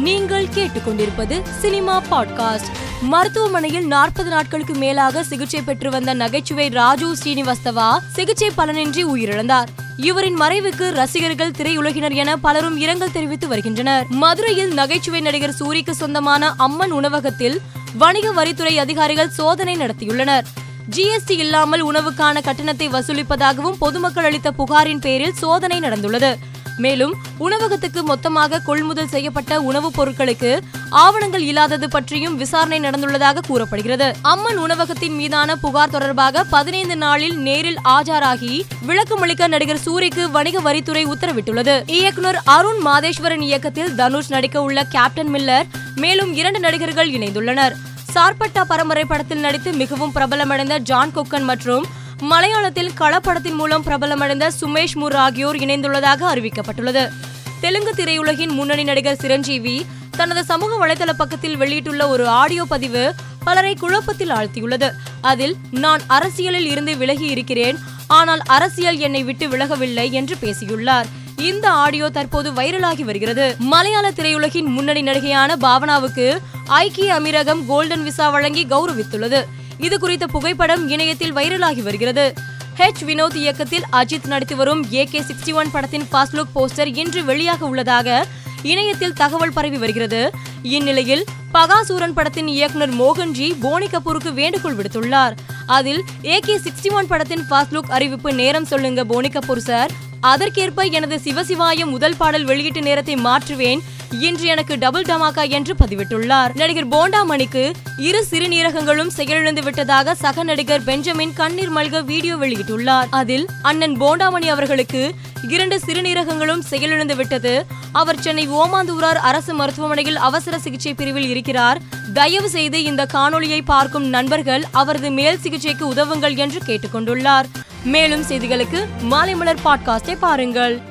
நீங்கள் கேட்டுக்கொண்டிருப்பது cinema podcast. மருத்துவமனையில் நாற்பது நாட்களுக்கு மேலாக சிகிச்சை பெற்று வந்த நகைச்சுவை ராஜு ஸ்ரீனிவாஸ்தவா சிகிச்சை பலனின்றி உயிரிழந்தார். இவரின் மறைவுக்கு ரசிகர்கள் திரையுலகினர் என பலரும் இரங்கல் தெரிவித்து வருகின்றனர். மதுரையில் நகைச்சுவை நடிகர் சூரிக்கு சொந்தமான அம்மன் உணவகத்தில் வணிக வரித்துறை அதிகாரிகள் சோதனை நடத்தியுள்ளனர். ஜிஎஸ்டி இல்லாமல் உணவுக்கான கட்டணத்தை வசூலிப்பதாகவும் பொதுமக்கள் அளித்த புகாரின் பேரில் சோதனை நடந்துள்ளது. மேலும் உணவகத்துக்கு மொத்தமாக கொள்முதல் செய்யப்பட்ட உணவுப் பொருட்களுக்கு ஆவணங்கள் இல்லாதது பற்றியும் விசாரணை நடந்துள்ளதாக கூறப்படுகிறது. அம்மன் உணவகத்தின் மீதான புகார் தொடர்பாக பதினைந்து நாளில் நேரில் ஆஜராகி விளக்கமளிக்க நடிகர் சூரிக்கு வணிக வரித்துறை உத்தரவிட்டுள்ளது. இயக்குனர் அருண் மாதேஸ்வரன் இயக்கத்தில் தனுஷ் நடிக்க உள்ள கேப்டன் மில்லர் மேலும் இரண்டு நடிகர்கள் இணைந்துள்ளனர். சார்பட்டா பரம்பரை படத்தில் நடித்து மிகவும் பிரபலமடைந்த ஜான் கொக்கன் மற்றும் மலையாளத்தில் களப்படத்தின் மூலம் பிரபலமடைந்த சுமேஷ் முர் ஆகியோர் இணைந்துள்ளதாக அறிவிக்கப்பட்டுள்ளது. தெலுங்கு திரையுலகின் முன்னணி நடிகர் சிரஞ்சீவி தனது சமூக வலைதள பக்கத்தில் வெளியிட்டுள்ள ஒரு ஆடியோ பதிவு பலரை குழப்பத்தில் ஆழ்த்தியுள்ளது. அதில் நான் அரசியலில் இருந்து விலகி இருக்கிறேன் ஆனால் அரசியல் என்னை விட்டு விலகவில்லை என்று பேசியுள்ளார். இந்த ஆடியோ தற்போது வைரலாகி வருகிறது. மலையாள திரையுலகின் முன்னணி நடிகையான பாவனாவுக்கு ஐக்கிய அமீரகம் கோல்டன் விசா வழங்கி கௌரவித்துள்ளது. இது குறித்த புகைப்படம் இணையத்தில் வைரலாகி வருகிறது. ஹெச் வினோத் இயக்கத்தில் அஜித் நடித்து வரும் ஏ கே சிக்ஸ்டி ஒன் படத்தின் ஃபாஸ்ட் லுக் போஸ்டர் இன்று வெளியாக உள்ளதாக இணையத்தில் தகவல் பரவி வருகிறது. இந்நிலையில் பகாசூரன் படத்தின் இயக்குனர் மோகன்ஜி போனி கபூருக்கு வேண்டுகோள் விடுத்துள்ளார். அதில் ஏ கே சிக்ஸ்டி ஒன் படத்தின் ஃபாஸ்ட் லுக் அறிவிப்பு நேரம் சொல்லுங்க போனி கபூர் சார். அதற்கேற்ப எனது சிவசிவாயம் முதல் பாடல் வெளியீட்டு நேரத்தை மாற்றுவேன். இன்று எனக்கு டபுள் டமாக்கா என்று பதிவிட்டுள்ளார். நடிகர் போண்டாமணிக்கு இரு சிறுநீரகங்களும் செயலிழந்து விட்டதாக சக நடிகர் பெஞ்சமின் கண்ணீர் மல்க வீடியோ வெளியிட்டுள்ளார். அதில் அண்ணன் போண்டாமணி அவர்களுக்கு இரண்டு சிறுநீரகங்களும் செயலிழந்து விட்டது. அவர் சென்னை ஓமாந்தூரார் அரசு மருத்துவமனையில் அவசர சிகிச்சை பிரிவில் இருக்கிறார். தயவு செய்து இந்த காணொளியை பார்க்கும் நண்பர்கள் அவரது மேல் சிகிச்சைக்கு உதவுங்கள் என்று கேட்டுக்கொண்டுள்ளார். மேலும் செய்திகளுக்கு மாலை மலர் பாட்காஸ்டை பாருங்கள்.